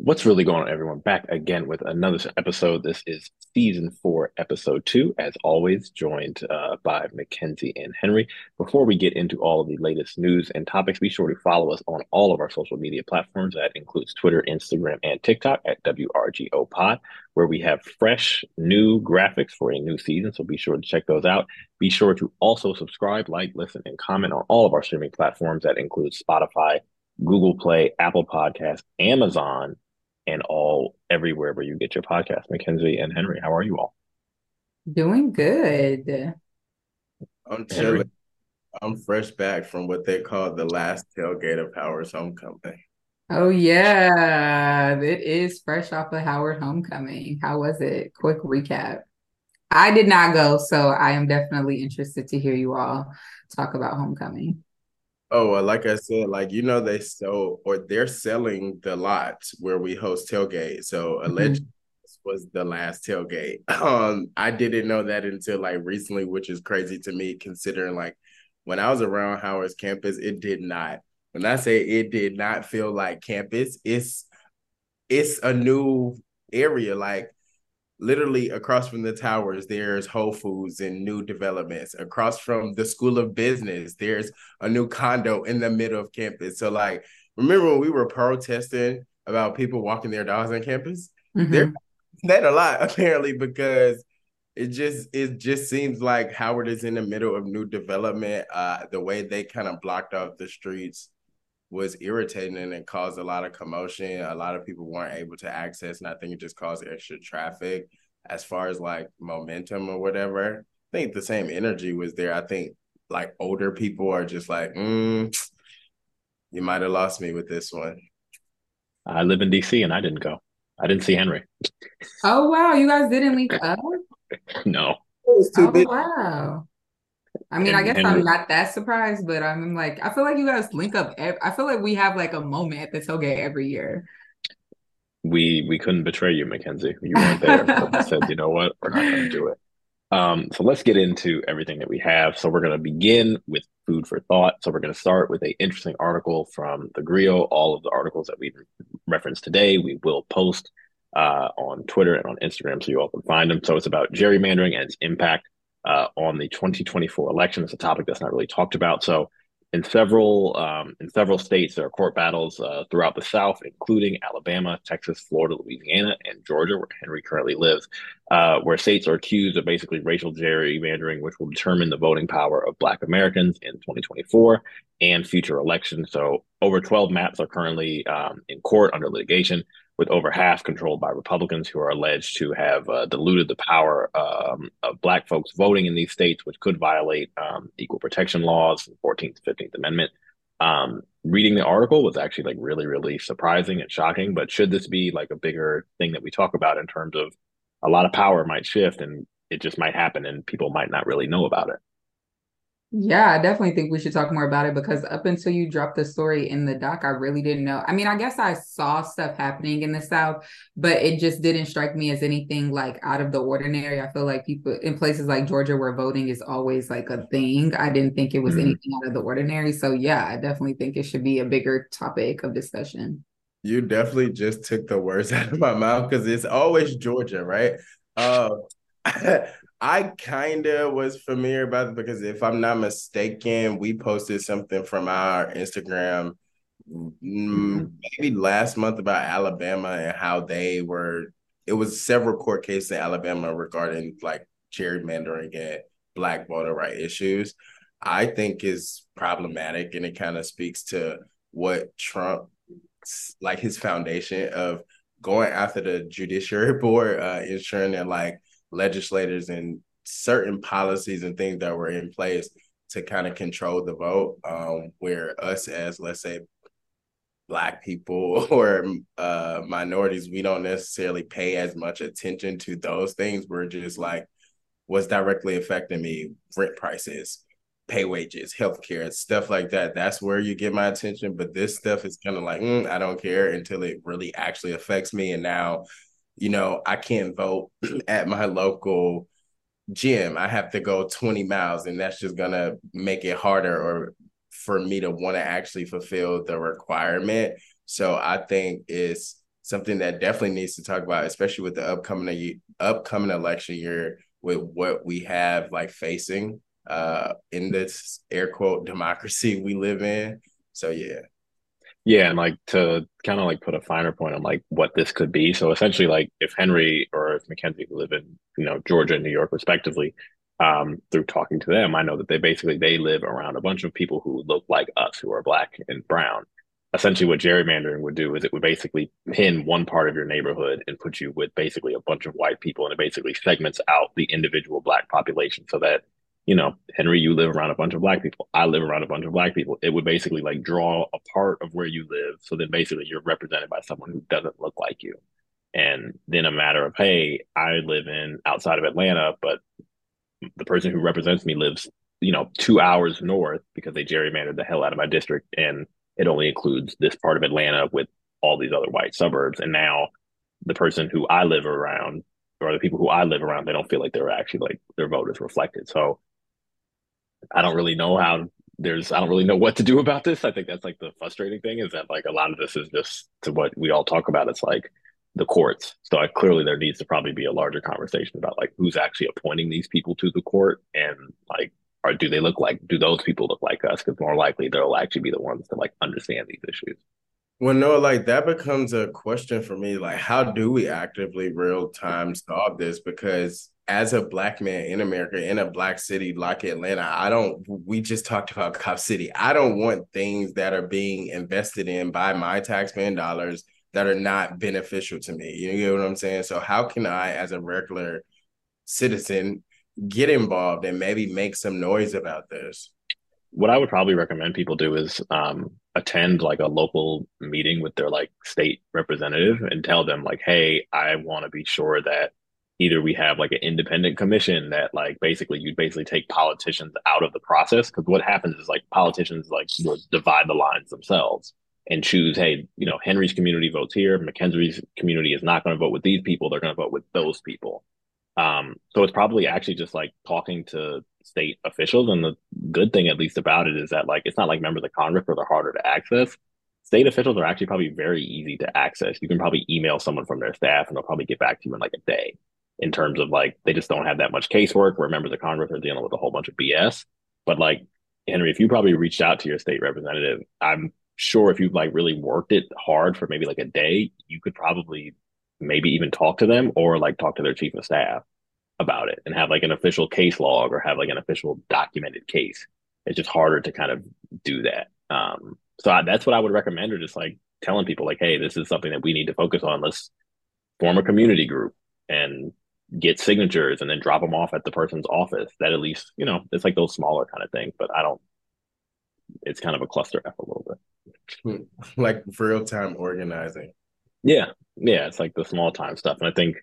What's really going on, everyone? Back again with another episode. This is season four, episode two. As always, joined uh, by Mackenzie and Henry. Before we get into all of the latest news and topics, be sure to follow us on all of our social media platforms. That includes Twitter, Instagram, and TikTok at WRGO Pod, where we have fresh new graphics for a new season. So be sure to check those out. Be sure to also subscribe, like, listen, and comment on all of our streaming platforms. That includes Spotify, Google Play, Apple Podcasts, Amazon and all everywhere where you get your podcast. Mackenzie and Henry, how are you all? Doing good. I'm chilling. I'm fresh back from what they call the last tailgate of Howard's homecoming. Oh yeah, it is fresh off of Howard homecoming. How was it? Quick recap. I did not go, so I am definitely interested to hear you all talk about homecoming. Oh, well, like I said, like you know, they sell or they're selling the lot where we host tailgate. So mm-hmm. allegedly was the last tailgate. Um, I didn't know that until like recently, which is crazy to me, considering like when I was around Howard's campus, it did not. When I say it did not feel like campus, it's it's a new area. Like literally across from the towers there's whole foods and new developments. Across from the school of business there's a new condo in the middle of campus. So like remember when we were protesting about people walking their dogs on campus? Mm-hmm. they're that a lot apparently because it just it just seems like howard is in the middle of new development. Uh the way they kind of blocked off the streets was irritating and it caused a lot of commotion. A lot of people weren't able to access, and I think it just caused extra traffic. As far as like momentum or whatever, I think the same energy was there. I think like older people are just like, mm, you might have lost me with this one. I live in DC and I didn't go. I didn't see Henry. Oh wow, you guys didn't link up? no. oh, wow. I mean, and, I guess I'm not that surprised, but I'm like, I feel like you guys link up. Every, I feel like we have like a moment at the tailgate every year. We we couldn't betray you, Mackenzie. You weren't there. so said, you know what, we're not going to do it. Um, so let's get into everything that we have. So we're going to begin with food for thought. So we're going to start with an interesting article from the Grio. All of the articles that we referenced today, we will post uh, on Twitter and on Instagram, so you all can find them. So it's about gerrymandering and its impact uh, on the 2024 election. It's a topic that's not really talked about. So, in several um, in several states, there are court battles uh, throughout the South, including Alabama, Texas, Florida, Louisiana, and Georgia, where Henry currently lives, uh, where states are accused of basically racial gerrymandering, which will determine the voting power of Black Americans in 2024 and future elections. So, over 12 maps are currently um, in court under litigation with over half controlled by Republicans who are alleged to have uh, diluted the power um, of Black folks voting in these states, which could violate um, equal protection laws, 14th, 15th Amendment. Um, reading the article was actually like really, really surprising and shocking. But should this be like a bigger thing that we talk about in terms of a lot of power might shift and it just might happen and people might not really know about it? Yeah, I definitely think we should talk more about it because up until you dropped the story in the doc, I really didn't know. I mean, I guess I saw stuff happening in the South, but it just didn't strike me as anything like out of the ordinary. I feel like people in places like Georgia where voting is always like a thing. I didn't think it was mm-hmm. anything out of the ordinary. So yeah, I definitely think it should be a bigger topic of discussion. You definitely just took the words out of my mouth because it's always Georgia, right? Uh, I kind of was familiar about it because if I'm not mistaken, we posted something from our Instagram mm, mm-hmm. maybe last month about Alabama and how they were. It was several court cases in Alabama regarding like gerrymandering and black voter right issues. I think is problematic and it kind of speaks to what Trump like his foundation of going after the judiciary board, uh, ensuring that like legislators and certain policies and things that were in place to kind of control the vote um, where us as let's say black people or uh, minorities we don't necessarily pay as much attention to those things. We're just like what's directly affecting me? Rent prices pay wages healthcare stuff like that. That's where you get my attention. But this stuff is kind of like mm, i don't care until it really actually affects me. And now you know, I can't vote at my local gym. I have to go 20 miles, and that's just gonna make it harder or for me to want to actually fulfill the requirement. So I think it's something that definitely needs to talk about, especially with the upcoming upcoming election year, with what we have like facing uh, in this air quote democracy we live in. So yeah. Yeah, and like to kind of like put a finer point on like what this could be. So essentially, like if Henry or if Mackenzie live in you know Georgia and New York respectively, um, through talking to them, I know that they basically they live around a bunch of people who look like us, who are black and brown. Essentially, what gerrymandering would do is it would basically pin one part of your neighborhood and put you with basically a bunch of white people, and it basically segments out the individual black population so that you know, Henry, you live around a bunch of black people. I live around a bunch of black people. It would basically like draw a part of where you live. So then basically you're represented by someone who doesn't look like you. And then a matter of, hey, I live in outside of Atlanta, but the person who represents me lives, you know, two hours north because they gerrymandered the hell out of my district. And it only includes this part of Atlanta with all these other white suburbs. And now the person who I live around or the people who I live around, they don't feel like they're actually like their vote is reflected. So I don't really know how there's I don't really know what to do about this. I think that's like the frustrating thing is that like a lot of this is just to what we all talk about. It's like the courts. So I, clearly there needs to probably be a larger conversation about like who's actually appointing these people to the court and like or do they look like do those people look like us? Because more likely they'll actually be the ones to like understand these issues. Well, no, like that becomes a question for me. Like, how do we actively real time solve this? Because as a black man in America in a black city like Atlanta, I don't we just talked about Cop City. I don't want things that are being invested in by my taxpaying dollars that are not beneficial to me. You know what I'm saying? So how can I as a regular citizen get involved and maybe make some noise about this? What I would probably recommend people do is um, attend like a local meeting with their like state representative and tell them like, hey, I want to be sure that either we have like an independent commission that like basically you basically take politicians out of the process because what happens is like politicians like divide the lines themselves and choose hey you know henry's community votes here mackenzie's community is not going to vote with these people they're going to vote with those people. Um, so it's probably actually just like talking to state officials and the good thing at least about it is that like it's not like members of congress where they're harder to access. State officials are actually probably very easy to access. You can probably email someone from their staff and they'll probably get back to you in like a day in terms of like they just don't have that much casework where members of Congress are dealing with a whole bunch of BS. But like Henry, if you probably reached out to your state representative, I'm sure if you've like really worked it hard for maybe like a day, you could probably maybe even talk to them or like talk to their chief of staff about it and have like an official case log or have like an official documented case. It's just harder to kind of do that. Um, so I, that's what I would recommend, or just like telling people like, hey, this is something that we need to focus on. Let's form a community group and get signatures and then drop them off at the person's office. That at least, you know, it's like those smaller kind of things, but I don't, it's kind of a cluster F a little bit. Like real time organizing. Yeah. Yeah. It's like the small time stuff. And I think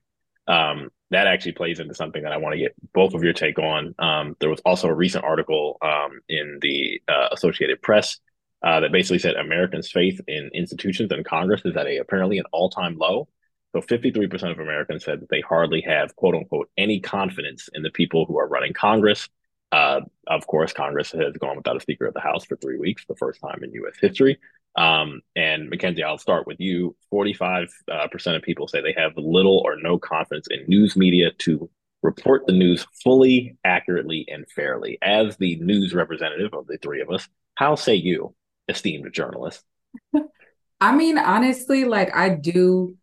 um, that actually plays into something that I want to get both of your take on. Um, there was also a recent article um, in the uh, Associated Press uh, that basically said Americans' faith in institutions and Congress is at a apparently an all time low. So 53% of Americans said that they hardly have, quote unquote, any confidence in the people who are running Congress. Uh, of course, Congress has gone without a Speaker of the House for three weeks, the first time in U.S. history. Um, and Mackenzie, I'll start with you. 45% uh, of people say they have little or no confidence in news media to report the news fully, accurately, and fairly. As the news representative of the three of us, how say you, esteemed journalist? I mean, honestly, like I do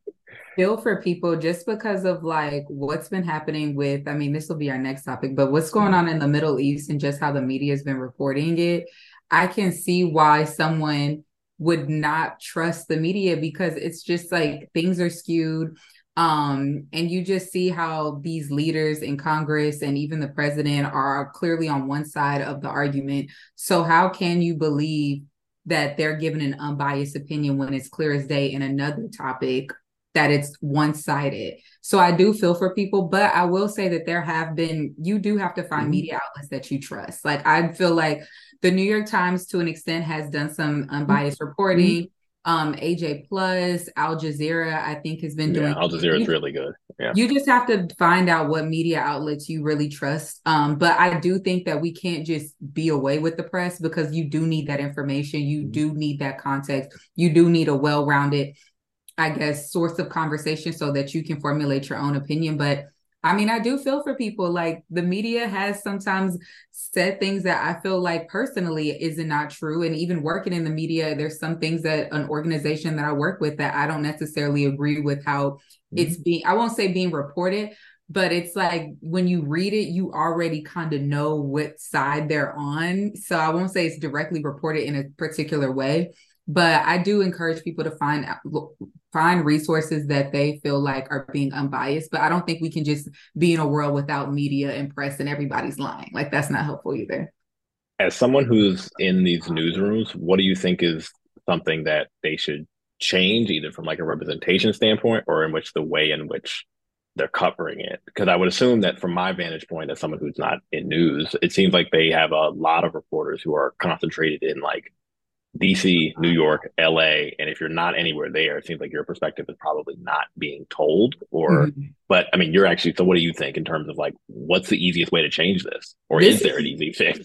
feel for people just because of like what's been happening with i mean this will be our next topic but what's going on in the middle east and just how the media has been reporting it i can see why someone would not trust the media because it's just like things are skewed. Um and you just see how these leaders in congress and even the president are clearly on one side of the argument. So how can you believe that they're giving an unbiased opinion when it's clear as day in another topic that it's one sided. So I do feel for people, but I will say that there have been, you do have to find mm-hmm. media outlets that you trust. Like I feel like the New York Times, to an extent, has done some unbiased mm-hmm. reporting. Um, AJ Plus, Al Jazeera, I think has been doing. Yeah, Al Jazeera is really good. Yeah. You just have to find out what media outlets you really trust. Um, but I do think that we can't just be away with the press because you do need that information. You mm-hmm. do need that context. You do need a well-rounded I guess, source of conversation so that you can formulate your own opinion. But I mean, I do feel for people. Like the media has sometimes said things that I feel like personally isn't not true. And even working in the media, there's some things that an organization that I work with that I don't necessarily agree with how mm-hmm. it's being, I won't say being reported, but it's like when you read it, you already kind of know what side they're on. So I won't say it's directly reported in a particular way, but I do encourage people to find find resources that they feel like are being unbiased. But I don't think we can just be in a world without media and press and everybody's lying. Like that's not helpful either. As someone who's in these newsrooms, what do you think is something that they should change, either from like a representation standpoint or in which the way in which they're covering it? Because I would assume that from my vantage point, as someone who's not in news, it seems like they have a lot of reporters who are concentrated in like DC, New York, LA, and if you're not anywhere there, it seems like your perspective is probably not being told. Or, mm-hmm. but I mean, you're actually. So, what do you think in terms of like what's the easiest way to change this, or this is there an easy fix?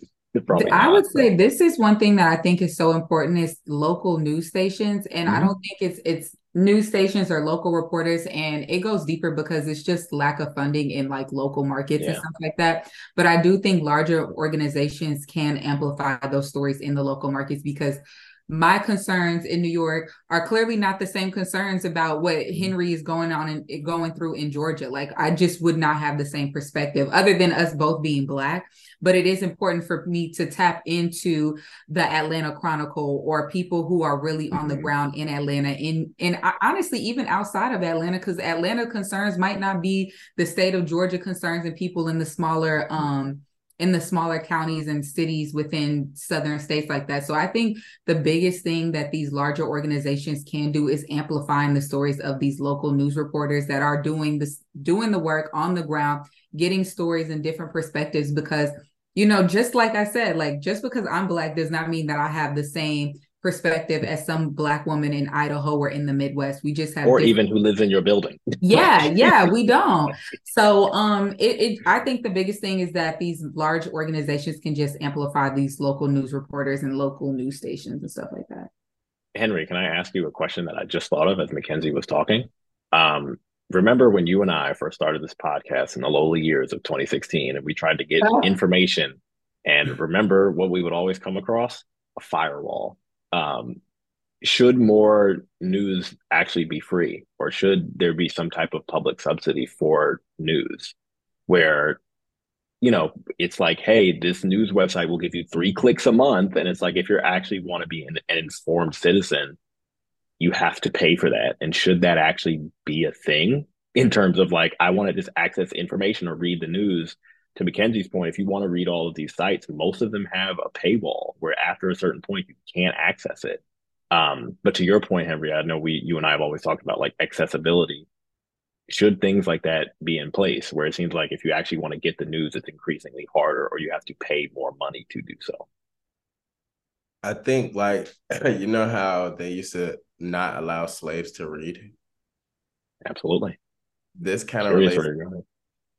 Probably I not, would say this is one thing that I think is so important is local news stations, and mm-hmm. I don't think it's it's news stations or local reporters and it goes deeper because it's just lack of funding in like local markets yeah. and stuff like that but i do think larger organizations can amplify those stories in the local markets because my concerns in New York are clearly not the same concerns about what mm-hmm. Henry is going on and going through in Georgia. Like I just would not have the same perspective other than us both being black. But it is important for me to tap into the Atlanta Chronicle or people who are really on the mm-hmm. ground in Atlanta. In and honestly, even outside of Atlanta, because Atlanta concerns might not be the state of Georgia concerns and people in the smaller um in the smaller counties and cities within southern states like that. So I think the biggest thing that these larger organizations can do is amplifying the stories of these local news reporters that are doing this doing the work on the ground, getting stories and different perspectives because you know, just like I said, like just because I'm black does not mean that I have the same perspective as some black woman in Idaho or in the Midwest. We just have or even who lives in your building. yeah, yeah, we don't. So um it, it I think the biggest thing is that these large organizations can just amplify these local news reporters and local news stations and stuff like that. Henry, can I ask you a question that I just thought of as Mackenzie was talking? Um, remember when you and I first started this podcast in the lowly years of 2016 and we tried to get oh. information and remember what we would always come across? A firewall um, should more news actually be free? Or should there be some type of public subsidy for news where you know it's like hey this news website will give you three clicks a month? And it's like if you actually want to be an, an informed citizen you have to pay for that. And should that actually be a thing in terms of like i want to just access information or read the news to Mackenzie's point, if you want to read all of these sites, most of them have a paywall where after a certain point you can't access it. Um, but to your point, Henry, I know we, you and I have always talked about like accessibility. Should things like that be in place where it seems like if you actually want to get the news, it's increasingly harder or you have to pay more money to do so? I think like you know how they used to not allow slaves to read. Absolutely. This kind of relates,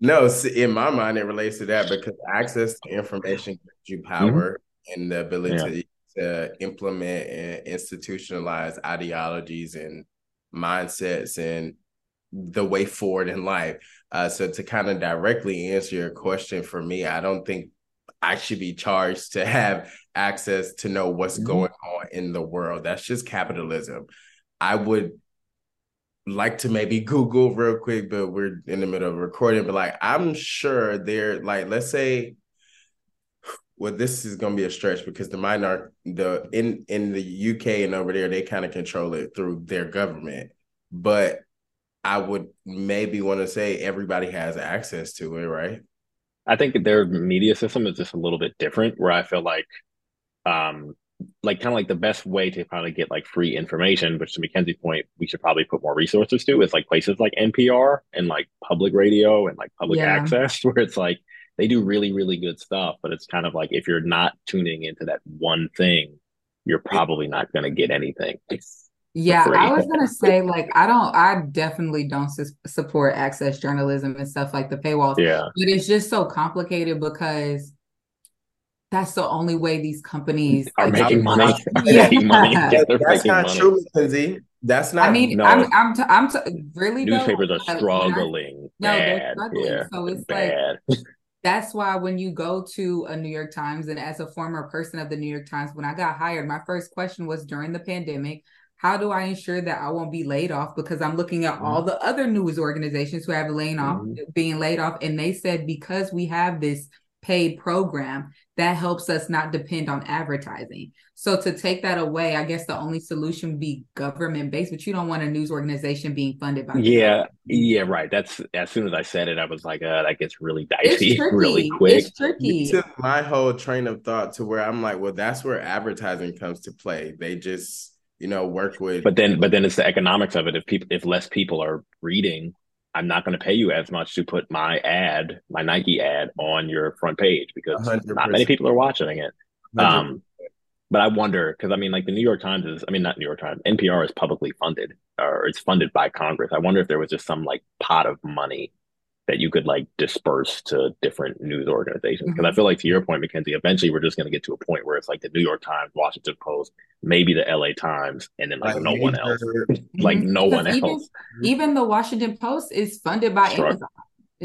no, in my mind, it relates to that because access to information gives you mm-hmm. power mm-hmm. and the ability yeah. to implement and institutionalize ideologies and mindsets and the way forward in life. Uh, so to kind of directly answer your question for me, I don't think I should be charged to have access to know what's mm-hmm. going on in the world. That's just capitalism. I would like to maybe Google real quick, but we're in the middle of recording. But like, I'm sure they're like, let's say, well, this is gonna be a stretch because the minor the in in the UK and over there, they kind of control it through their government. But I would maybe want to say everybody has access to it, right? I think their media system is just a little bit different. Where I feel like um, like kind of like the best way to probably get like free information, which to Mackenzie's point, we should probably put more resources to is like places like NPR and like public radio and like public yeah. access, where it's like they do really, really good stuff. But it's kind of like if you're not tuning into that one thing, you're probably not going to get anything. Yeah, I was gonna say like I don't, I definitely don't su- support access journalism and stuff like the paywalls. Yeah, but it's just so complicated because that's the only way these companies are like, making money. Yeah. making money. That- They're that's making not money. true, Mackenzie. That's not. I mean, No. I'm I'm t- I'm t- really though, Newspapers are like, when I- struggling No, they're struggling. Yeah, So it's like- that's why when you go to a New York Times, and as a former person of the New York Times, when I got hired, my first question was during the pandemic, how do I ensure that I won't be laid off? Because I'm looking at all mm-hmm. the other news organizations who have laid off, mm-hmm. being laid off, and they said because we have this paid program that helps us not depend on advertising. So to take that away, I guess the only solution would be government based, but you don't want a news organization being funded by the Yeah, yeah, right. That's as soon as I said it, I was like, uh, that gets really It's dicey tricky. really quick. It's tricky. You took my whole train of thought to where I'm like, well, that's where advertising comes to play. They just, you know, work with. But then, but then it's the economics of it. If people, if less people are reading, I'm not going to pay you as much to put my ad, my Nike ad, on your front page because 100%. not many people are watching it. Um, but I wonder because I mean, like the New York Times is, I mean, not New York Times, NPR is publicly funded or it's funded by Congress. I wonder if there was just some like pot of money that you could like disperse to different news organizations. Because I mm-hmm. feel like to your point, Mackenzie, eventually we're just going to get to a point where it's like the New York Times, Washington Post, maybe the LA Times, and then like, no one else, mm-hmm. like no one even, else. Even the Washington Post is funded by Sure. Amazon.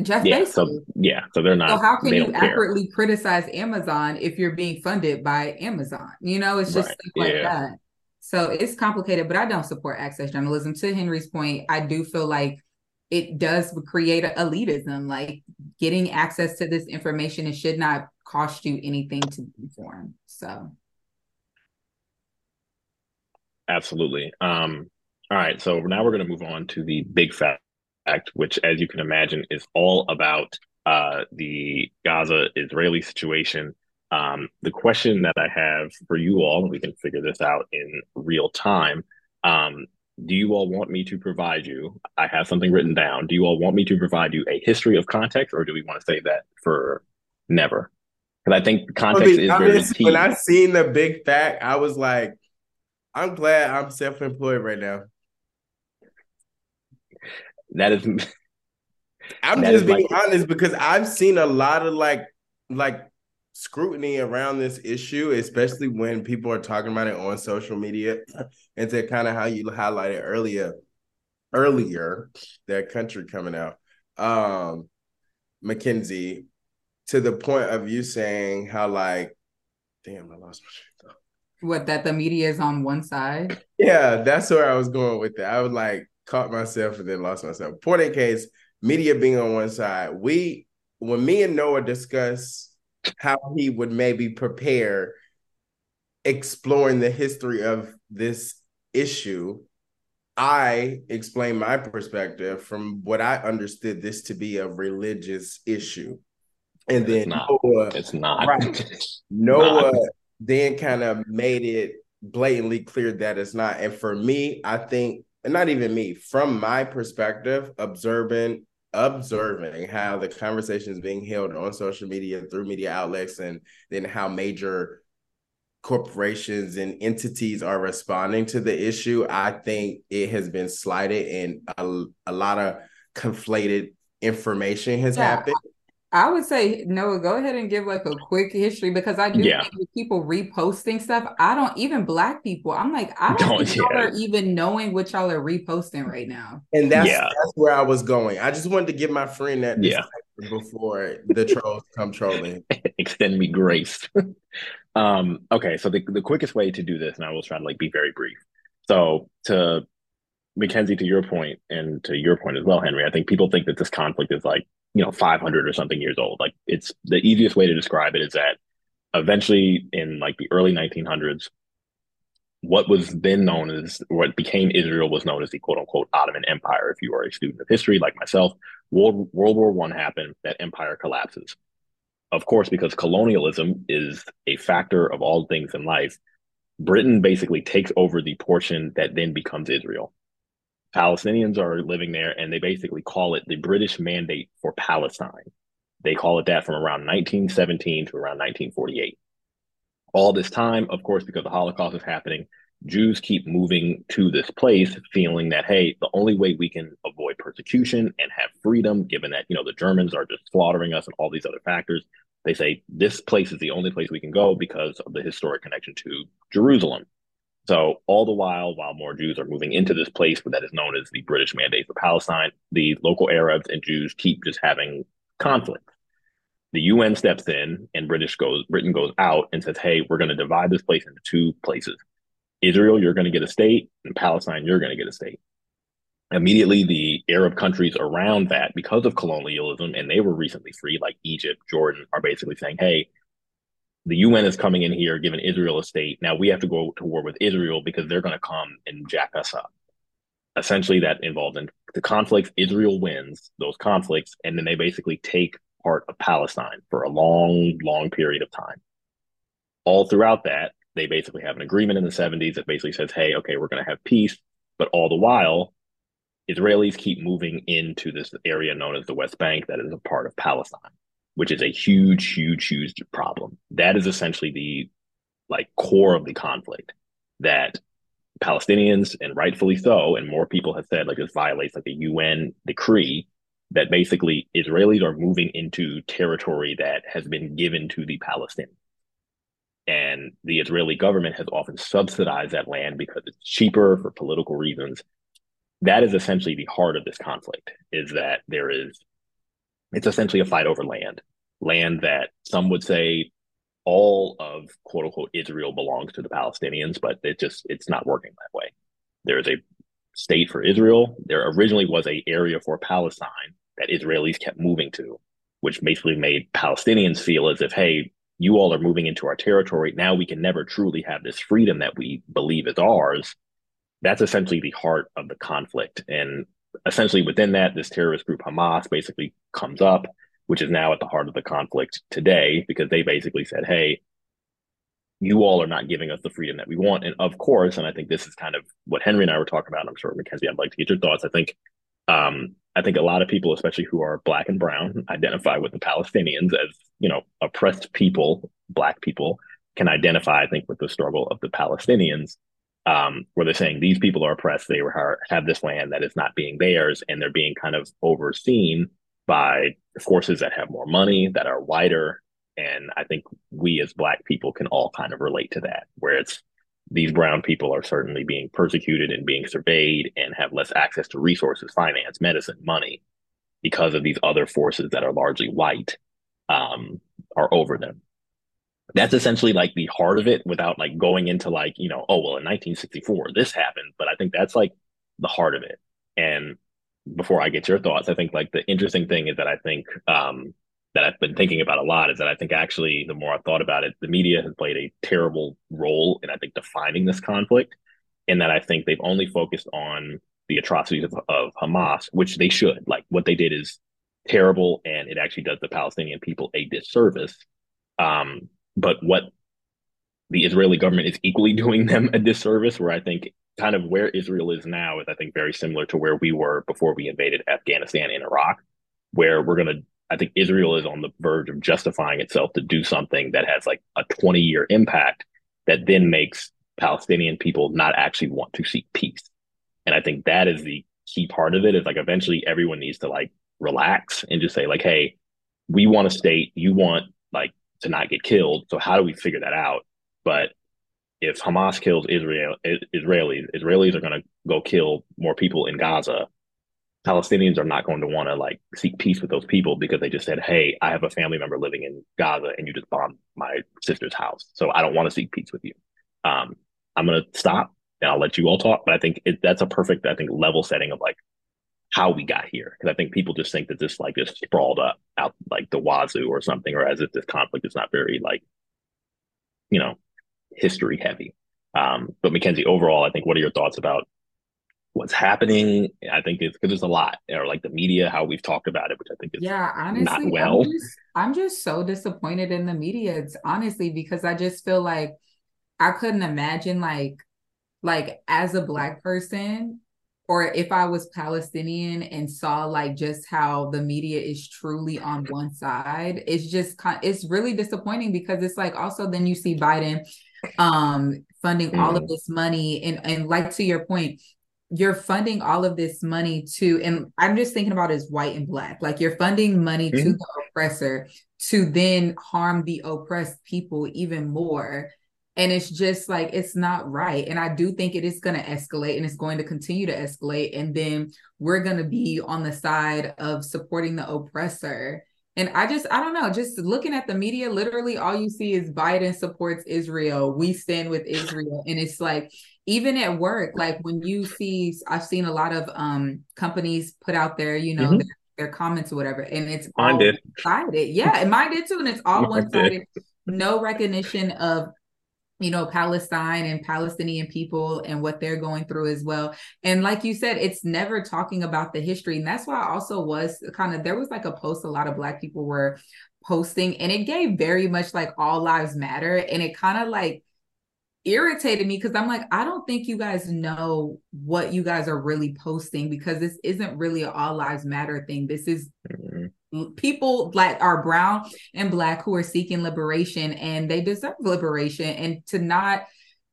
Jeff Yeah, Bezos. so yeah, so they're not. So how can you don't care. accurately criticize Amazon if you're being funded by Amazon? You know, it's just Right, stuff like yeah. that. So it's complicated, but I don't support access journalism. To Henry's point, I do feel like it does create a elitism. Like getting access to this information, it should not cost you anything to inform. So Absolutely. Um, all right, so now we're going to move on to the big fact, which, as you can imagine, is all about uh, the Gaza Israeli situation. Um, the question that I have for you all, and we can figure this out in real time. Um, do you all want me to provide you? I have something written down. Do you all want me to provide you a history of context, or do we want to save that for never? Because I think context be is very honest, when I seen the big fact, I was like, I'm glad I'm self-employed right now. that is I'm That just is being honest because I've seen a lot of like like scrutiny around this issue, especially when people are talking about it on social media. And to kind of how you highlighted earlier, earlier that country coming out, um, Mackenzie, to the point of you saying how like, damn, I lost my thought. what that the media is on one side. Yeah, that's where I was going with it. I was like caught myself and then lost myself. Point in case, media being on one side, we when me and Noah discuss how he would maybe prepare exploring the history of this issue, I explained my perspective from what I understood this to be a religious issue. And It's then not. Noah, it's not. Right. Noah then kind of made it blatantly clear that it's not. And for me, I think, and not even me, from my perspective, observing, observing how the conversation is being held on social media through media outlets, and then how major corporations and entities are responding to the issue, I think it has been slighted and a, a lot of conflated information has Yeah. happened. I would say Noah, go ahead and give like a quick history because I do Yeah. think people reposting stuff. I don't even black people. I'm like, I don't Don't, think y'all yeah. are even knowing what y'all are reposting right now. And that's Yeah. that's where I was going. I just wanted to give my friend that Yeah. before the trolls come trolling. extend me grace. um, okay, so the the quickest way to do this, and I will try to like be very brief. So to Mackenzie, to your point, and to your point as well, Henry, I think people think that this conflict is like you know 500 or something years old. Like it's the easiest way to describe it is that eventually in like the early 1900s, what was then known as what became Israel was known as the quote unquote Ottoman Empire. If you are a student of history like myself, World World War One happened, that empire collapses of course, because colonialism is a factor of all things in life, Britain basically takes over the portion that then becomes Israel. Palestinians are living there and they basically call it the British Mandate for Palestine. They call it that from around 1917 to around 1948. All this time, of course, because the Holocaust is happening, Jews keep moving to this place, feeling that, hey, the only way we can avoid persecution and have freedom, given that, you know, the Germans are just slaughtering us and all these other factors, They say this place is the only place we can go because of the historic connection to Jerusalem. So all the while, while more Jews are moving into this place that is known as the British Mandate for Palestine, the local Arabs and Jews keep just having conflict. The UN steps in and British goes Britain goes out and says, "Hey, we're going to divide this place into two places. Israel, you're going to get a state, and Palestine, you're going to get a state." Immediately, the Arab countries around that, because of colonialism, and they were recently free, like Egypt, Jordan, are basically saying, "Hey, the UN is coming in here, giving Israel a state. Now we have to go to war with Israel because they're going to come and jack us up. Essentially, that involved in the conflicts. Israel wins those conflicts, and then they basically take part of Palestine for a long, long period of time. All throughout that, they basically have an agreement in the 70s that basically says, hey, okay, we're going to have peace. But all the while, Israelis keep moving into this area known as the West Bank that is a part of Palestine which is a huge, huge, huge problem. That is essentially the like core of the conflict that Palestinians, and rightfully so, and more people have said like this violates like a UN decree that basically Israelis are moving into territory that has been given to the Palestinians. And the Israeli government has often subsidized that land because it's cheaper for political reasons. That is essentially the heart of this conflict, is that there is it's essentially a fight over land, land that some would say all of quote unquote Israel belongs to the Palestinians, but it just it's not working that way. There is a state for Israel. There originally was a area for Palestine that Israelis kept moving to, which basically made Palestinians feel as if, hey, you all are moving into our territory. Now we can never truly have this freedom that we believe is ours. That's essentially the heart of the conflict. And essentially within that, this terrorist group Hamas basically comes up, which is now at the heart of the conflict today, because they basically said, hey, you all are not giving us the freedom that we want. And of course, and I think this is kind of what Henry and I were talking about. I'm sure Mackenzie, I'd like to get your thoughts. I think um, I think a lot of people, especially who are black and brown, identify with the Palestinians as, you know, oppressed people, black people can identify, I think, with the struggle of the Palestinians um, where they're saying these people are oppressed. They have this land that is not being theirs, and they're being kind of overseen by forces that have more money, that are whiter. And I think we as Black people can all kind of relate to that, where it's these brown people are certainly being persecuted and being surveyed and have less access to resources, finance, medicine, money, because of these other forces that are largely white um, are over them that's essentially like the heart of it without like going into like you know oh well in 1964 this happened but i think that's like the heart of it. And before i get your thoughts i think like the interesting thing is that i think um that i've been thinking about a lot is that i think actually the more i thought about it the media has played a terrible role in i think defining this conflict in that i think they've only focused on the atrocities of, of hamas which they should. Like what they did is terrible and it actually does the palestinian people a disservice. Um, but what the Israeli government is equally doing them a disservice, where I think kind of where Israel is now is, I think, very similar to where we were before we invaded Afghanistan and Iraq, where we're going to, I think Israel is on the verge of justifying itself to do something that has like a 20 year impact that then makes Palestinian people not actually want to seek peace. And I think that is the key part of it is like eventually everyone needs to like relax and just say, like, hey, we want a state, you want like to not get killed. So how do we figure that out? But if Hamas kills Israel, Israelis, Israelis are going to go kill more people in Gaza. Palestinians are not going to want to like seek peace with those people because they just said, "Hey, I have a family member living in Gaza, and you just bombed my sister's house, so I don't want to seek peace with you." Um, I'm going to stop and I'll let you all talk. But I think it, that's a perfect, I think, level setting of like how we got here. Because I think people just think that this like just sprawled up out like the wazoo or something, or as if this conflict is not very like, you know, history heavy. Um, but Mackenzie, overall, I think what are your thoughts about what's happening? I think it's because there's a lot, or like the media, how we've talked about it, which I think is yeah, honestly, not well. I'm just, I'm just so disappointed in the media. It's honestly because I just feel like I couldn't imagine like like as a black person or if I was Palestinian and saw like just how the media is truly on one side, it's just it's really disappointing because it's like also then you see Biden um funding mm. all of mm. this money and and like to your point you're funding all of this money to, and I'm just thinking about as white and black, like you're funding money mm-hmm. to the oppressor to then harm the oppressed people even more. And it's just like, it's not right. And I do think it is going to escalate and it's going to continue to escalate. And then we're going to be on the side of supporting the oppressor. And I just, I don't know, just looking at the media, literally all you see is Biden supports Israel. We stand with Israel. And it's like, even at work, like when you see, I've seen a lot of um companies put out there, you know, mm-hmm. their, their, comments or whatever, and it's all one sided. Yeah, and mine did too, and it's all one sided. No recognition of you know Palestine and Palestinian people and what they're going through as well. And like you said, it's never talking about the history, and that's why I also was kind of there was like a post a lot of Black people were posting, and it gave very much like all lives matter, and it kind of like irritated me because I'm like, I don't think you guys know what you guys are really posting because this isn't really an all lives matter thing. This is mm-hmm. People black are brown and black who are seeking liberation and they deserve liberation. And to not,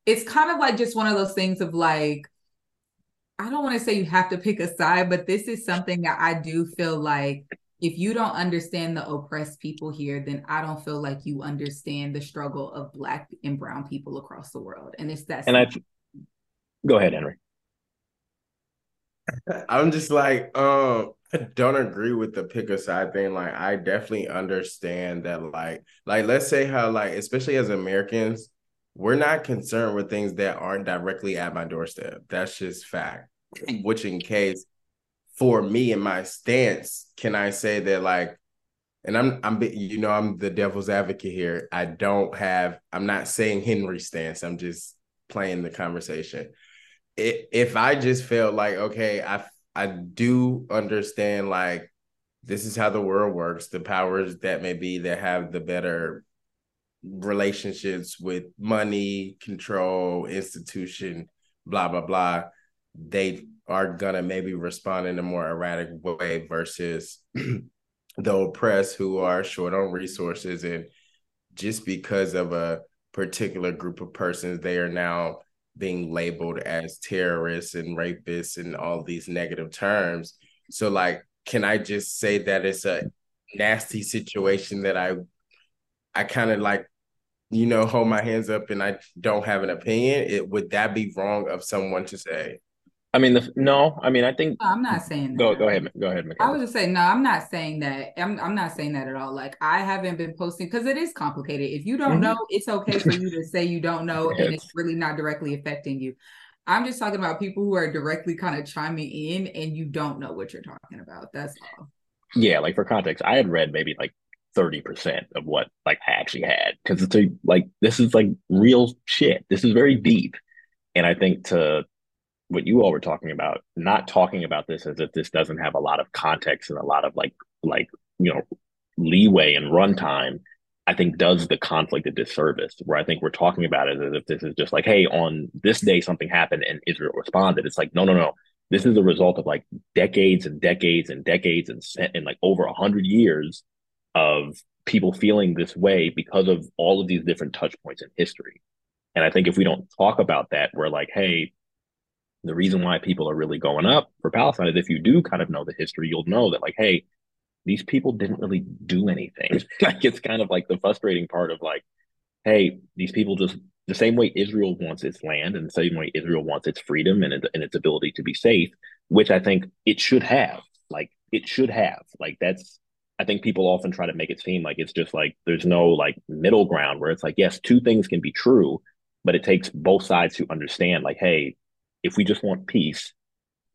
it's kind of like just one of those things of like, I don't want to say you have to pick a side, but this is something that I do feel like if you don't understand the oppressed people here, then I don't feel like you understand the struggle of black and brown people across the world. And it's that. And I go ahead, Henry. I'm just like, um, I don't agree with the pick a side thing. Like, I definitely understand that, like, like let's say how, like, especially as Americans, we're not concerned with things that aren't directly at my doorstep. That's just fact. Mm. Which, in case for me and my stance, can I say that like, and I'm I'm you know I'm the devil's advocate here. I don't have I'm not saying Henry stance. I'm just playing the conversation. If I just felt like okay, I I do understand like this is how the world works. The powers that may be that have the better relationships with money, control, institution, blah blah blah. They are gonna maybe respond in a more erratic way versus the oppressed who are short on resources and just because of a particular group of persons they are now being labeled as terrorists and rapists and all these negative terms. So like can i just say that it's a nasty situation that i i kind of like you know hold my hands up and i don't have an opinion? It would that be wrong of someone to say I mean, the, no. I mean, I think. No, I'm not saying. That. go go ahead. Go ahead. I was just saying, no, I'm not saying that. I'm, I'm not saying that at all. Like, I haven't been posting because it is complicated. If you don't mm-hmm. know, it's okay for you to say you don't know, yes. and it's really not directly affecting you. I'm just talking about people who are directly kind of chiming in, and you don't know what you're talking about. That's all. Yeah, like for context, I had read maybe like 30% of what like I actually had because it's a, like this is like real shit. This is very deep, and I think to what you all were talking about, not talking about this as if this doesn't have a lot of context and a lot of like like you know leeway and runtime, I think does the conflict a disservice. Where I think we're talking about it as if this is just like, hey, on this day something happened and Israel responded. It's like, no, no, no. This is a result of like decades and decades and decades and and like over a hundred years of people feeling this way because of all of these different touch points in history. And I think if we don't talk about that, we're like, hey, the reason why people are really going up for Palestine is if you do kind of know the history, you'll know that like, hey, these people didn't really do anything. like it's kind of like the frustrating part of like, hey, these people just the same way Israel wants its land and the same way Israel wants its freedom and, and its ability to be safe, which I think it should have. Like it should have. Like that's I think people often try to make it seem like it's just like there's no like middle ground where it's like, yes, two things can be true, but it takes both sides to understand, like, hey, if we just want peace,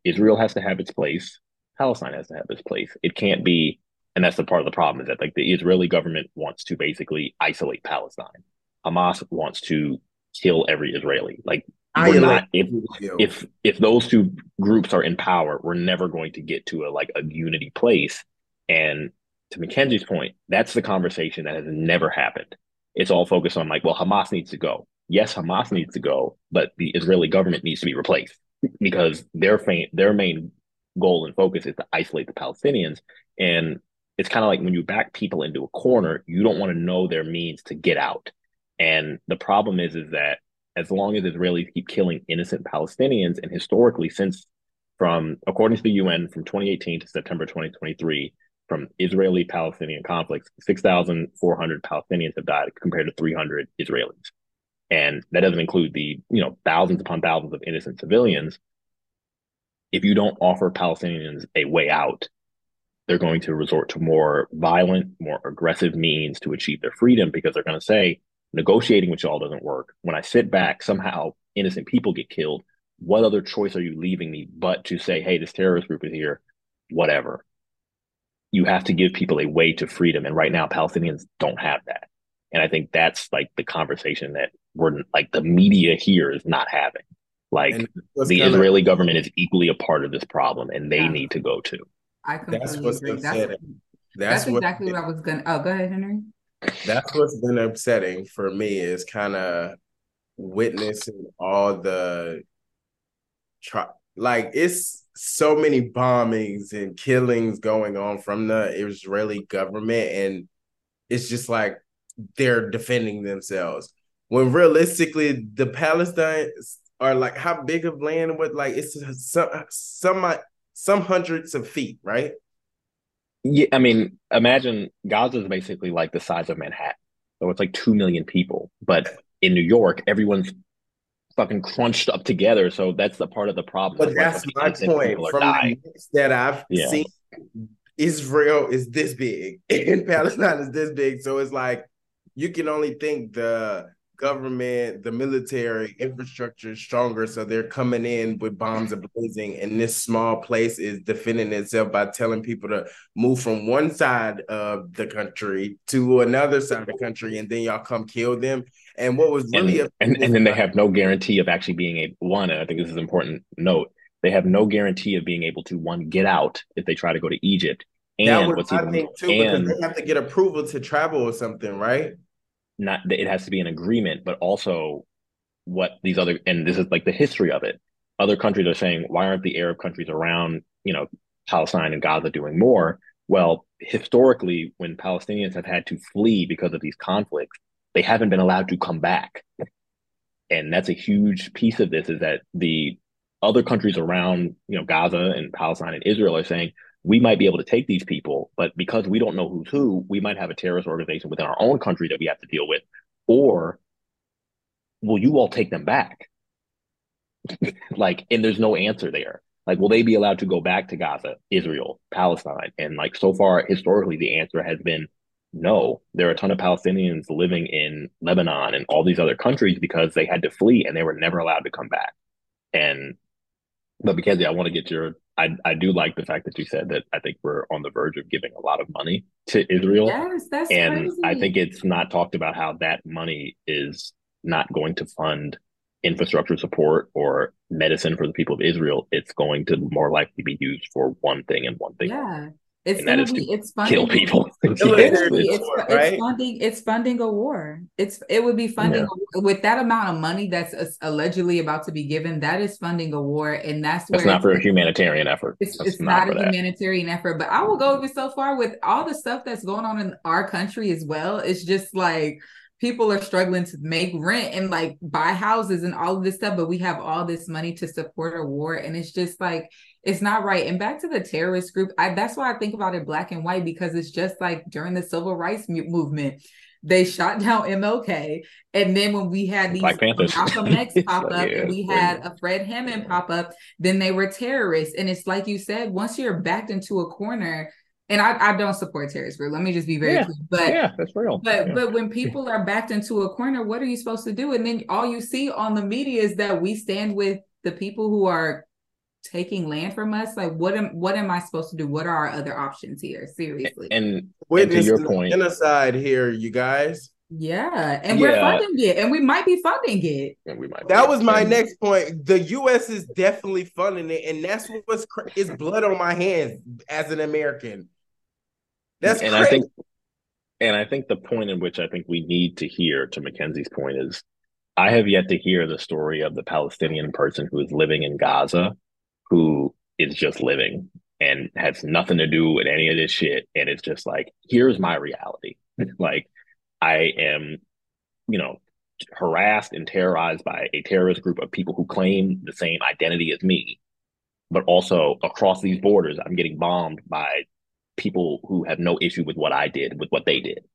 Israel has to have its place, Palestine has to have its place. It can't be, and that's the part of the problem is that like the Israeli government wants to basically isolate Palestine. Hamas wants to kill every Israeli. Like we're not if if if those two groups are in power, we're never going to get to a like a unity place. And to Mackenzie's point, that's the conversation that has never happened. It's all focused on like, well, Hamas needs to go yes, Hamas needs to go, but the Israeli government needs to be replaced because their fa- their main goal and focus is to isolate the Palestinians. And it's kind of like when you back people into a corner, you don't want to know their means to get out. And the problem is, is that as long as Israelis keep killing innocent Palestinians, and historically since from according to the UN from 2018 to September 2023 from Israeli-Palestinian conflicts, 6,400 Palestinians have died compared to 300 Israelis. And that doesn't include the, you know, thousands upon thousands of innocent civilians. If you don't offer Palestinians a way out, they're going to resort to more violent, more aggressive means to achieve their freedom because they're going to say, negotiating with y'all doesn't work. When I sit back, somehow innocent people get killed. What other choice are you leaving me but to say, hey, this terrorist group is here, whatever? You have to give people a way to freedom. And right now, Palestinians don't have that. And I think that's like the conversation that we're like the media here is not having. Like the Israeli of, government is equally a part of this problem and they yeah. need to go too. I completely that's agree. That's, that's, that's what, exactly what I was gonna oh go ahead, Henry. That's what's been upsetting for me is kind of witnessing all the try like it's so many bombings and killings going on from the Israeli government and it's just like they're defending themselves when realistically the Palestine are like how big of land what like it's some some some hundreds of feet right? Yeah i mean imagine gaza is basically like the size of manhattan. So it's like 2 million people. But in new york everyone's fucking crunched up together. So that's the part of the problem. But that's my point. from the that i've yeah. seen israel is this big and palestine is this big. So it's like you can only think the government, the military infrastructure is stronger, so they're coming in with bombs blazing, and this small place is defending itself by telling people to move from one side of the country to another side of the country, and then y'all come kill them. And what was really and, and, and then they have no guarantee of actually being a one. And I think this is an important note. They have no guarantee of being able to one get out if they try to go to Egypt. And that was, what's I even, think too, and, because they have to get approval to travel or something, right? Not it has to be an agreement, but also what these other and this is like the history of it. Other countries are saying, why aren't the Arab countries around, you know, Palestine and Gaza doing more? Well, historically, when Palestinians have had to flee because of these conflicts, they haven't been allowed to come back. And that's a huge piece of this is that the other countries around, you know, Gaza and Palestine and Israel are saying, we might be able to take these people, but because we don't know who's who, we might have a terrorist organization within our own country that we have to deal with. Or will you all take them back? like, and there's no answer there. Like, will they be allowed to go back to Gaza, Israel, Palestine? And like, so far, historically, the answer has been no. There are a ton of Palestinians living in Lebanon and all these other countries because they had to flee and they were never allowed to come back. And, but Mackenzie, I want to get your I, I do like the fact that you said that I think we're on the verge of giving a lot of money to Israel. Yes, that's and crazy. I think it's not talked about how that money is not going to fund infrastructure support or medicine for the people of Israel. It's going to more likely be used for one thing and one thing. Yeah. It's and gonna be it's funding, kill people. It's, it's, it's, funding it's funding a war. It's it would be funding yeah. with that amount of money that's allegedly about to be given. That is funding a war, and that's where it's not for a humanitarian effort. It's, it's not, not a humanitarian effort. But I will go even so far with all the stuff that's going on in our country as well. It's just like people are struggling to make rent and like buy houses and all of this stuff, but we have all this money to support a war, and it's just like it's not right. And back to the terrorist group, I, that's why I think about it black and white because it's just like during the civil rights movement, they shot down MLK, and then when we had these Malcolm X pop up, yeah, and we had a Fred Hampton pop up, then they were terrorists. And it's like you said, once you're backed into a corner, and I, I don't support terrorist group. Let me just be very yeah, clear. But yeah, that's real. But yeah. but when people are backed into a corner, what are you supposed to do? And then all you see on the media is that we stand with the people who are taking land from us? Like what am what am i supposed to do? What are our other options here? Seriously. And, and to your point genocide here you guys. Yeah and yeah. we're funding it and we might be funding it. We might that was my next point. The us is definitely funding it and that's what's cra- is blood on my hands as an american. That's and crazy. i think and i think the point in which i think we need to hear to mackenzie's point is i have yet to hear the story of the palestinian person who is living in gaza who is just living and has nothing to do with any of this shit. And it's just like, here's my reality. like, I am, you know, harassed and terrorized by a terrorist group of people who claim the same identity as me. but also across these borders, I'm getting bombed by people who have no issue with what I did, with what they did.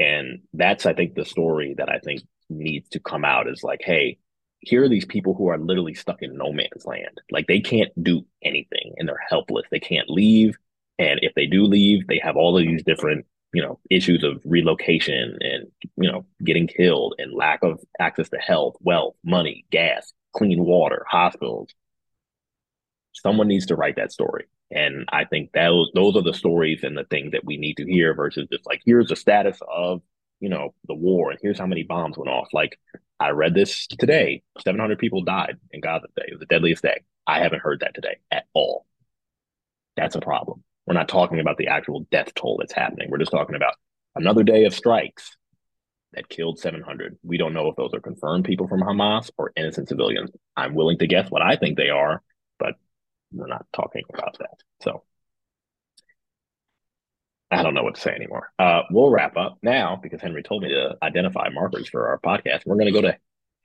And that's, I think, the story that I think needs to come out is like, hey, here are these people who are literally stuck in no man's land. Like they can't do anything and they're helpless. They can't leave. And if they do leave, they have all of these different, you know, issues of relocation and, you know, getting killed and lack of access to health, wealth, money, gas, clean water, hospitals. Someone needs to write that story. And I think those those are the stories and the things that we need to hear versus just like here's the status of you know the war and here's how many bombs went off. Like I read this today, 700 people died in Gaza today. It was the deadliest day. I haven't heard that today at all. That's a problem. We're not talking about the actual death toll that's happening. We're just talking about another day of strikes that killed 700. We don't know if those are confirmed people from Hamas or innocent civilians. I'm willing to guess what I think they are, but we're not talking about that. So I don't know what to say anymore. Uh, we'll wrap up now because Henry told me to identify markers for our podcast. We're going to go to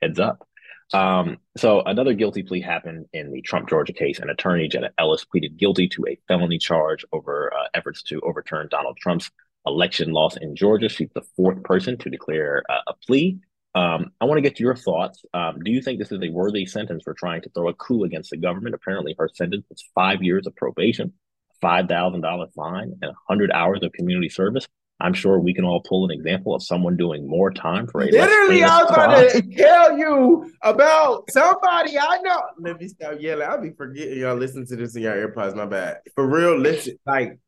heads up. Um, so another guilty plea happened in the Trump Georgia case, and attorney Jenna Ellis pleaded guilty to a felony charge over uh, efforts to overturn Donald Trump's election loss in Georgia. She's the fourth person to declare uh, a plea. Um, I want to get your thoughts. Um, do you think this is a worthy sentence for trying to throw a coup against the government? Apparently, her sentence was five years of probation, five thousand dollar fine, and hundred hours of community service. I'm sure we can all pull an example of someone doing more time for a literally. I was going to tell you about somebody I know. Let me stop yelling. I'll be forgetting y'all listen to this in your AirPods. My bad. For real, listen. Like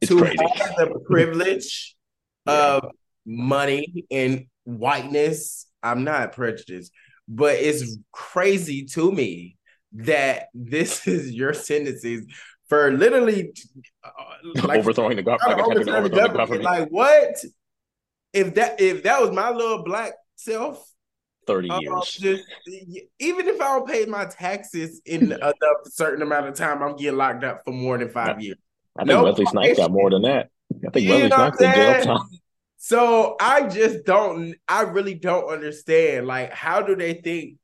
it's to crazy. have the privilege of money and whiteness. I'm not prejudiced, but it's crazy to me that this is your sentences for literally uh, like, overthrowing the, go- like overthrowing the government. government. Like what? If that if that was my little black self, 30 uh, years. Just, even if I don't pay my taxes in a certain amount of time, I'm getting locked up for more than five years. I think no Wesley Snipes got more than that. I think you Wesley Snipes in jail time. So I just don't. I really don't understand. Like, how do they think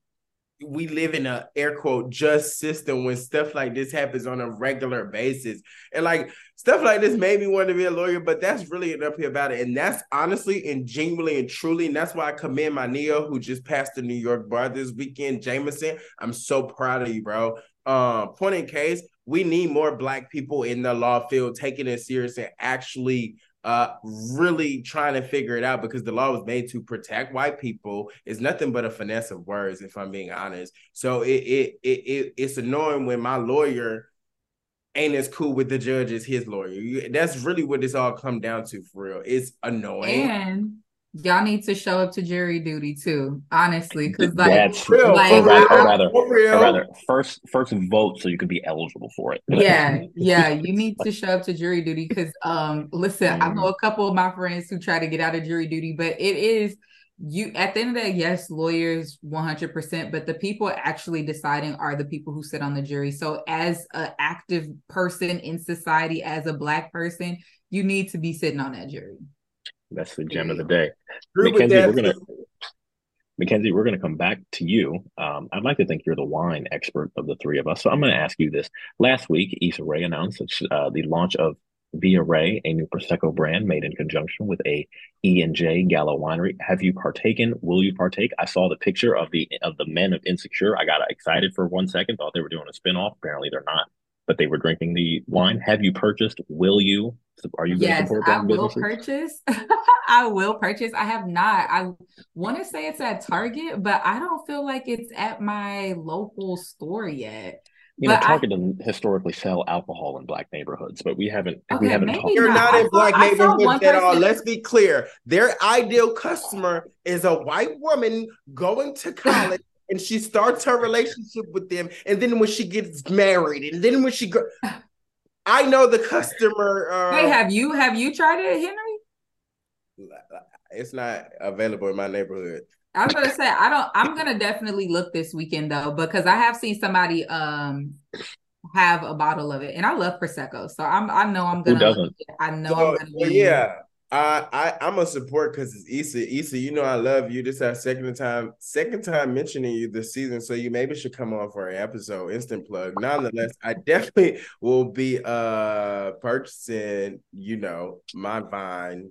we live in a air quote just system when stuff like this happens on a regular basis. And like stuff like this made me want to be a lawyer, but that's really here about it. And that's honestly and genuinely and truly, and that's why I commend my Neo who just passed the New York bar this weekend, Jameson. I'm so proud of you, bro. Um, point in case, we need more black people in the law field taking it serious and actually uh, really trying to figure it out because the law was made to protect white people is nothing but a finesse of words, if I'm being honest. So it it it, it it's annoying when my lawyer ain't as cool with the judge as his lawyer. That's really what this all come down to for real. It's annoying. And y'all need to show up to jury duty too, honestly, because like, That's real. Like, or rather, or rather, or rather, first first vote so you could be eligible for it. yeah, yeah, you need to show up to jury duty because um, listen, I know a couple of my friends who try to get out of jury duty, but it is you at the end of the day, yes, lawyers 100%, but the people actually deciding are the people who sit on the jury. So, as an active person in society, as a Black person, you need to be sitting on that jury. That's the gem of the day. Mackenzie, we're gonna Mackenzie, we're gonna come back to you. Um, I'd like to think you're the wine expert of the three of us. So I'm gonna ask you this. Last week, Issa Rae announced uh, the launch of Viarae, a new Prosecco brand made in conjunction with a E and J Gallo winery. Have you partaken? Will you partake? I saw the picture of the of the men of Insecure. I got excited for one second, thought they were doing a spinoff. Apparently they're not, but they were drinking the wine. Have you purchased? Will you? Are you going yes, to support I will purchase. I will purchase. I have not. I want to say it's at Target, but I don't feel like it's at my local store yet. You know, Target I, doesn't historically sell alcohol in black neighborhoods, but we haven't. Okay, we haven't. Talked. You're not in black neighborhoods at all. Let's be clear. Their ideal customer is a white woman going to college. and she starts her relationship with them, and then when she gets married, and then when she go, I know the customer. Uh, hey, have you have you tried it, Henry? It's not available in my neighborhood. I was gonna say I don't. I'm gonna definitely look this weekend though because I have seen somebody um have a bottle of it, and I love prosecco, so I'm I know I'm gonna. Who doesn't? I know so, I'm gonna. Well, yeah, I, I I'm a support because it's Issa. Issa, you know I love you. This is our second time, second time mentioning you this season, so you maybe should come on for an episode. Instant plug. Nonetheless, I definitely will be uh purchasing, you know, my vine.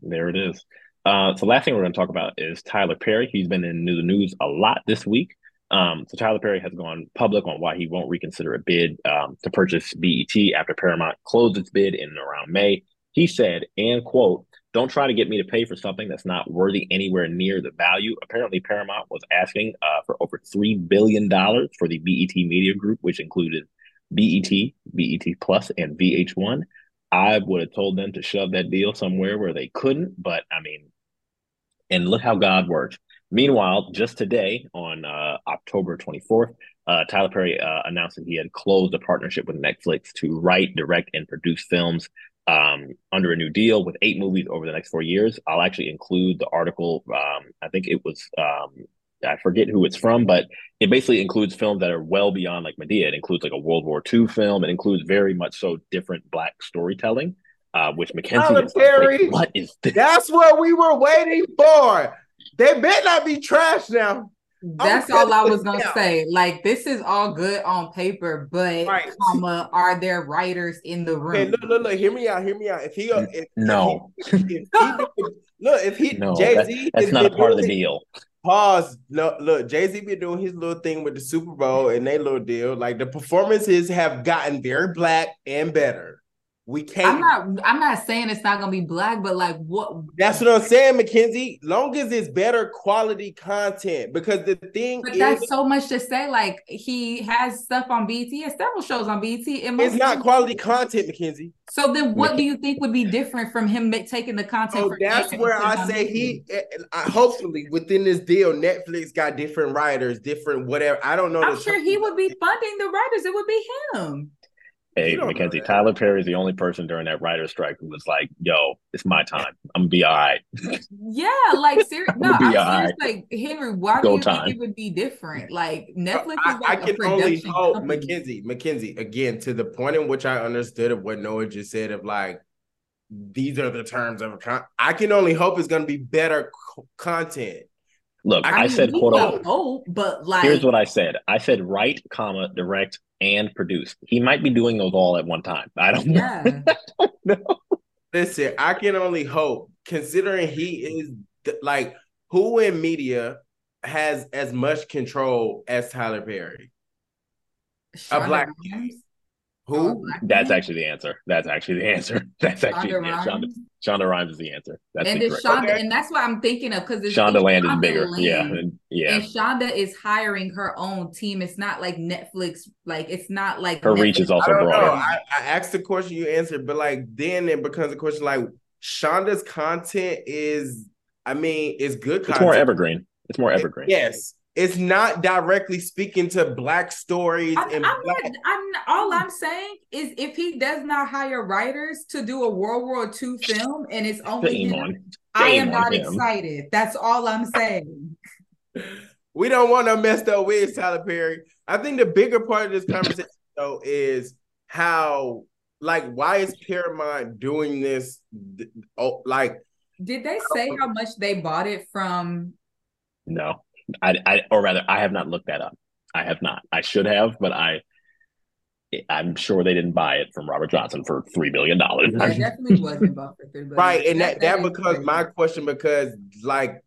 There it is. Uh, so last thing we're going to talk about is Tyler Perry. He's been in the news a lot this week. Um, so Tyler Perry has gone public on why he won't reconsider a bid um, to purchase BET after Paramount closed its bid in around May. He said, and quote, don't try to get me to pay for something that's not worthy anywhere near the value. Apparently, Paramount was asking uh, for over $3 billion for the BET Media Group, which included BET, BET Plus, and VH1. I would have told them to shove that deal somewhere where they couldn't, but I mean, and look how God works. Meanwhile, just today on uh, October 24th, uh, Tyler Perry uh, announced that he had closed a partnership with Netflix to write, direct, and produce films um, under a new deal with eight movies over the next four years. I'll actually include the article. Um, I think it was, um, I forget who it's from, but it basically includes films that are well beyond like Madea. It includes like a World War II film. It includes very much so different Black storytelling, uh, which Mackenzie is like, what is this? That's what we were waiting for. They better not be trash now. That's all I was gonna say. Like this is all good on paper, but right. comma, are there writers in the room? Okay, look, look, look. Hear me out. Hear me out. If he, uh, if, no, if he, if he, look, if he, no, Jay Z, that's, that's not a part of the deal. Pause. Look, look. Jay Z been doing his little thing with the Super Bowl and they little deal. Like the performances have gotten very black and better. We can't. I'm not. I'm not saying it's not gonna be black, but like what? That's what I'm saying, Mackenzie. Long as it's better quality content, because the thing. But is, that's so much to say. Like he has stuff on BET and several shows on BET. It's not quality content, Mackenzie. So then, what do you think would be different from him taking the content? So that's where I say he. Eh, eh, I, hopefully, within this deal, Netflix got different writers, different whatever. I don't know. I'm sure he would be funding the writers. It would be him. Hey, Mackenzie, Tyler Perry is the only person during that writer's strike who was like, "Yo, it's my time. I'm gonna be all right." Yeah, like seriously, no, I'm serious. Right. Like Henry, why Go do you time. think it would be different? Like Netflix I, is like I, can only hope, company. Mackenzie, Mackenzie, again to the point in which I understood of what Noah just said of like these are the terms of a con- I can only hope it's gonna be better content. Look, I, I mean, said quote unquote. Hope, but like here's what I said. I said write, comma, direct, and produce. He might be doing those all at one time. I don't yeah. know. I don't know. Listen, I can only hope, considering he is like who in media has as much control as Tyler Perry. Shonda a black Rhimes? Who? That's actually the answer. That's actually the answer. That's actually Shonda, Rhimes? Shonda, Shonda Rhimes is the answer. That's and it's Shonda, okay. and that's what I'm thinking of because Shondaland is bigger. Land, yeah, and, yeah. And Shonda is hiring her own team. It's not like Netflix. Like it's not like her Netflix. reach is also broader. I, I, asked the question, you answered, but like then it becomes a question like Shonda's content is. I mean, it's good. Content. It's more evergreen. It's more evergreen. Yes, it's not directly speaking to black stories I'm, and I'm black- not, I'm all I'm saying is if he does not hire writers to do a World War II film and it's only him, I am not him. excited. That's all I'm saying. we don't want to mess up with Tyler Perry. I think the bigger part of this conversation though is how like why is Paramount doing this? Oh, like did they say how much they bought it from? No. I, I, or rather, I have not looked that up. I have not. I should have, but I, I'm sure they didn't buy it from Robert Johnson for three billion dollars. Yeah, definitely wasn't bought for three billion. Right, and that that, that becomes my question because like,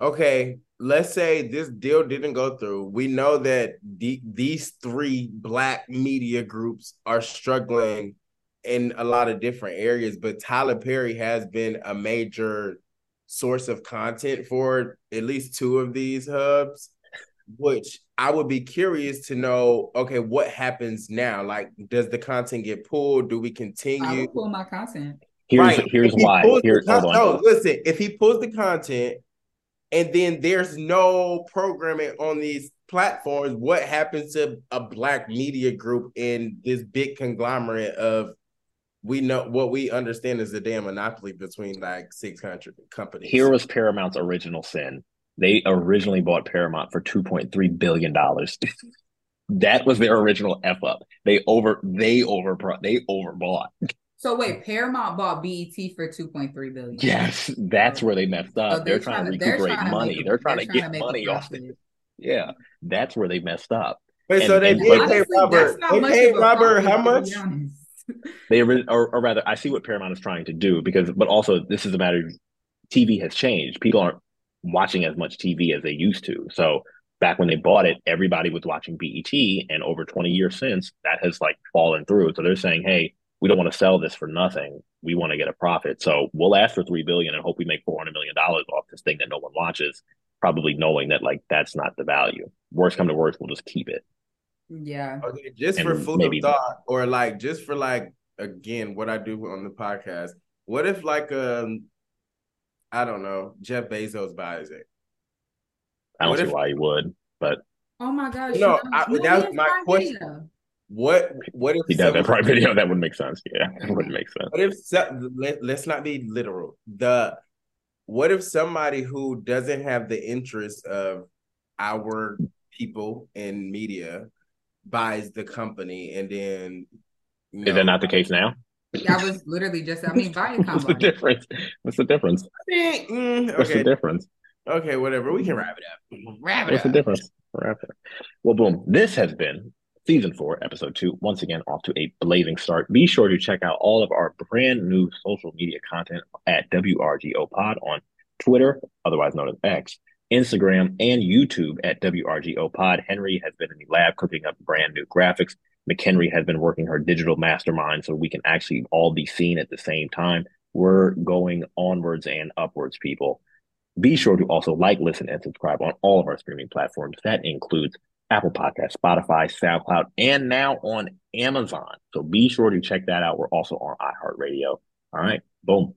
okay, let's say this deal didn't go through. We know that the, these three black media groups are struggling in a lot of different areas, but Tyler Perry has been a major source of content for at least two of these hubs, which I would be curious to know. Okay, what happens now? Like, does the content get pulled? Do we continue? I pull my content. Here's right. here's why. Here, hold on. No, listen. If he pulls the content, and then there's no programming on these platforms, what happens to a black media group in this big conglomerate of we know what we understand is a damn monopoly between like six hundred companies. Here was Paramount's original sin. They originally bought Paramount for two point three billion dollars. that was their original f up. They over they over they overbought. So wait, Paramount bought BET for two point three billion. Yes, that's where they messed up. So they're, they're, trying, to recuperate they're money. they're trying to get money off it. Yeah, that's where they messed up. Wait, and, so they did pay Robert. They paid Robert how much? they or, or rather, I see what Paramount is trying to do because, but also this is a matter. TV has changed. People aren't watching as much TV as they used to. So back when they bought it, everybody was watching BET, and over 20 years since, that has like fallen through. So they're saying, hey, we don't want to sell this for nothing. We want to get a profit. So we'll ask for three billion and hope we make 400 million dollars off this thing that no one watches, probably knowing that like that's not the value. Worst come to worst, we'll just keep it. Yeah. Okay, just and for food maybe, of thought, or like just for like again, what I do on the podcast. What if like um I don't know, Jeff Bezos buys it? I don't what see if, why he would, but oh my gosh, no, I, that was my question. Video. What what if he does that private video? That would make sense. Yeah, it wouldn't make sense. What if let, let's not be literal. The what if somebody who doesn't have the interest of our people in media buys the company and then you know, is that not the case now? That was literally just I mean buying What's the difference? What's the difference? mm, okay. What's the difference? Okay, whatever. We can wrap it up. Wrap it What's up. the difference? Wrap it. Up. Well, boom. This has been season four, episode two. Once again, off to a blazing start. Be sure to check out all of our brand new social media content at WRGO Pod on Twitter, otherwise known as X, Instagram, and YouTube at WRGO Pod. Henry has been in the lab cooking up brand new graphics. McHenry has been working her digital mastermind so we can actually all be seen at the same time. We're going onwards and upwards, people. Be sure to also like, listen, and subscribe on all of our streaming platforms. That includes Apple Podcast, Spotify, SoundCloud, and now on Amazon. So be sure to check that out. We're also on iHeartRadio. All right, boom.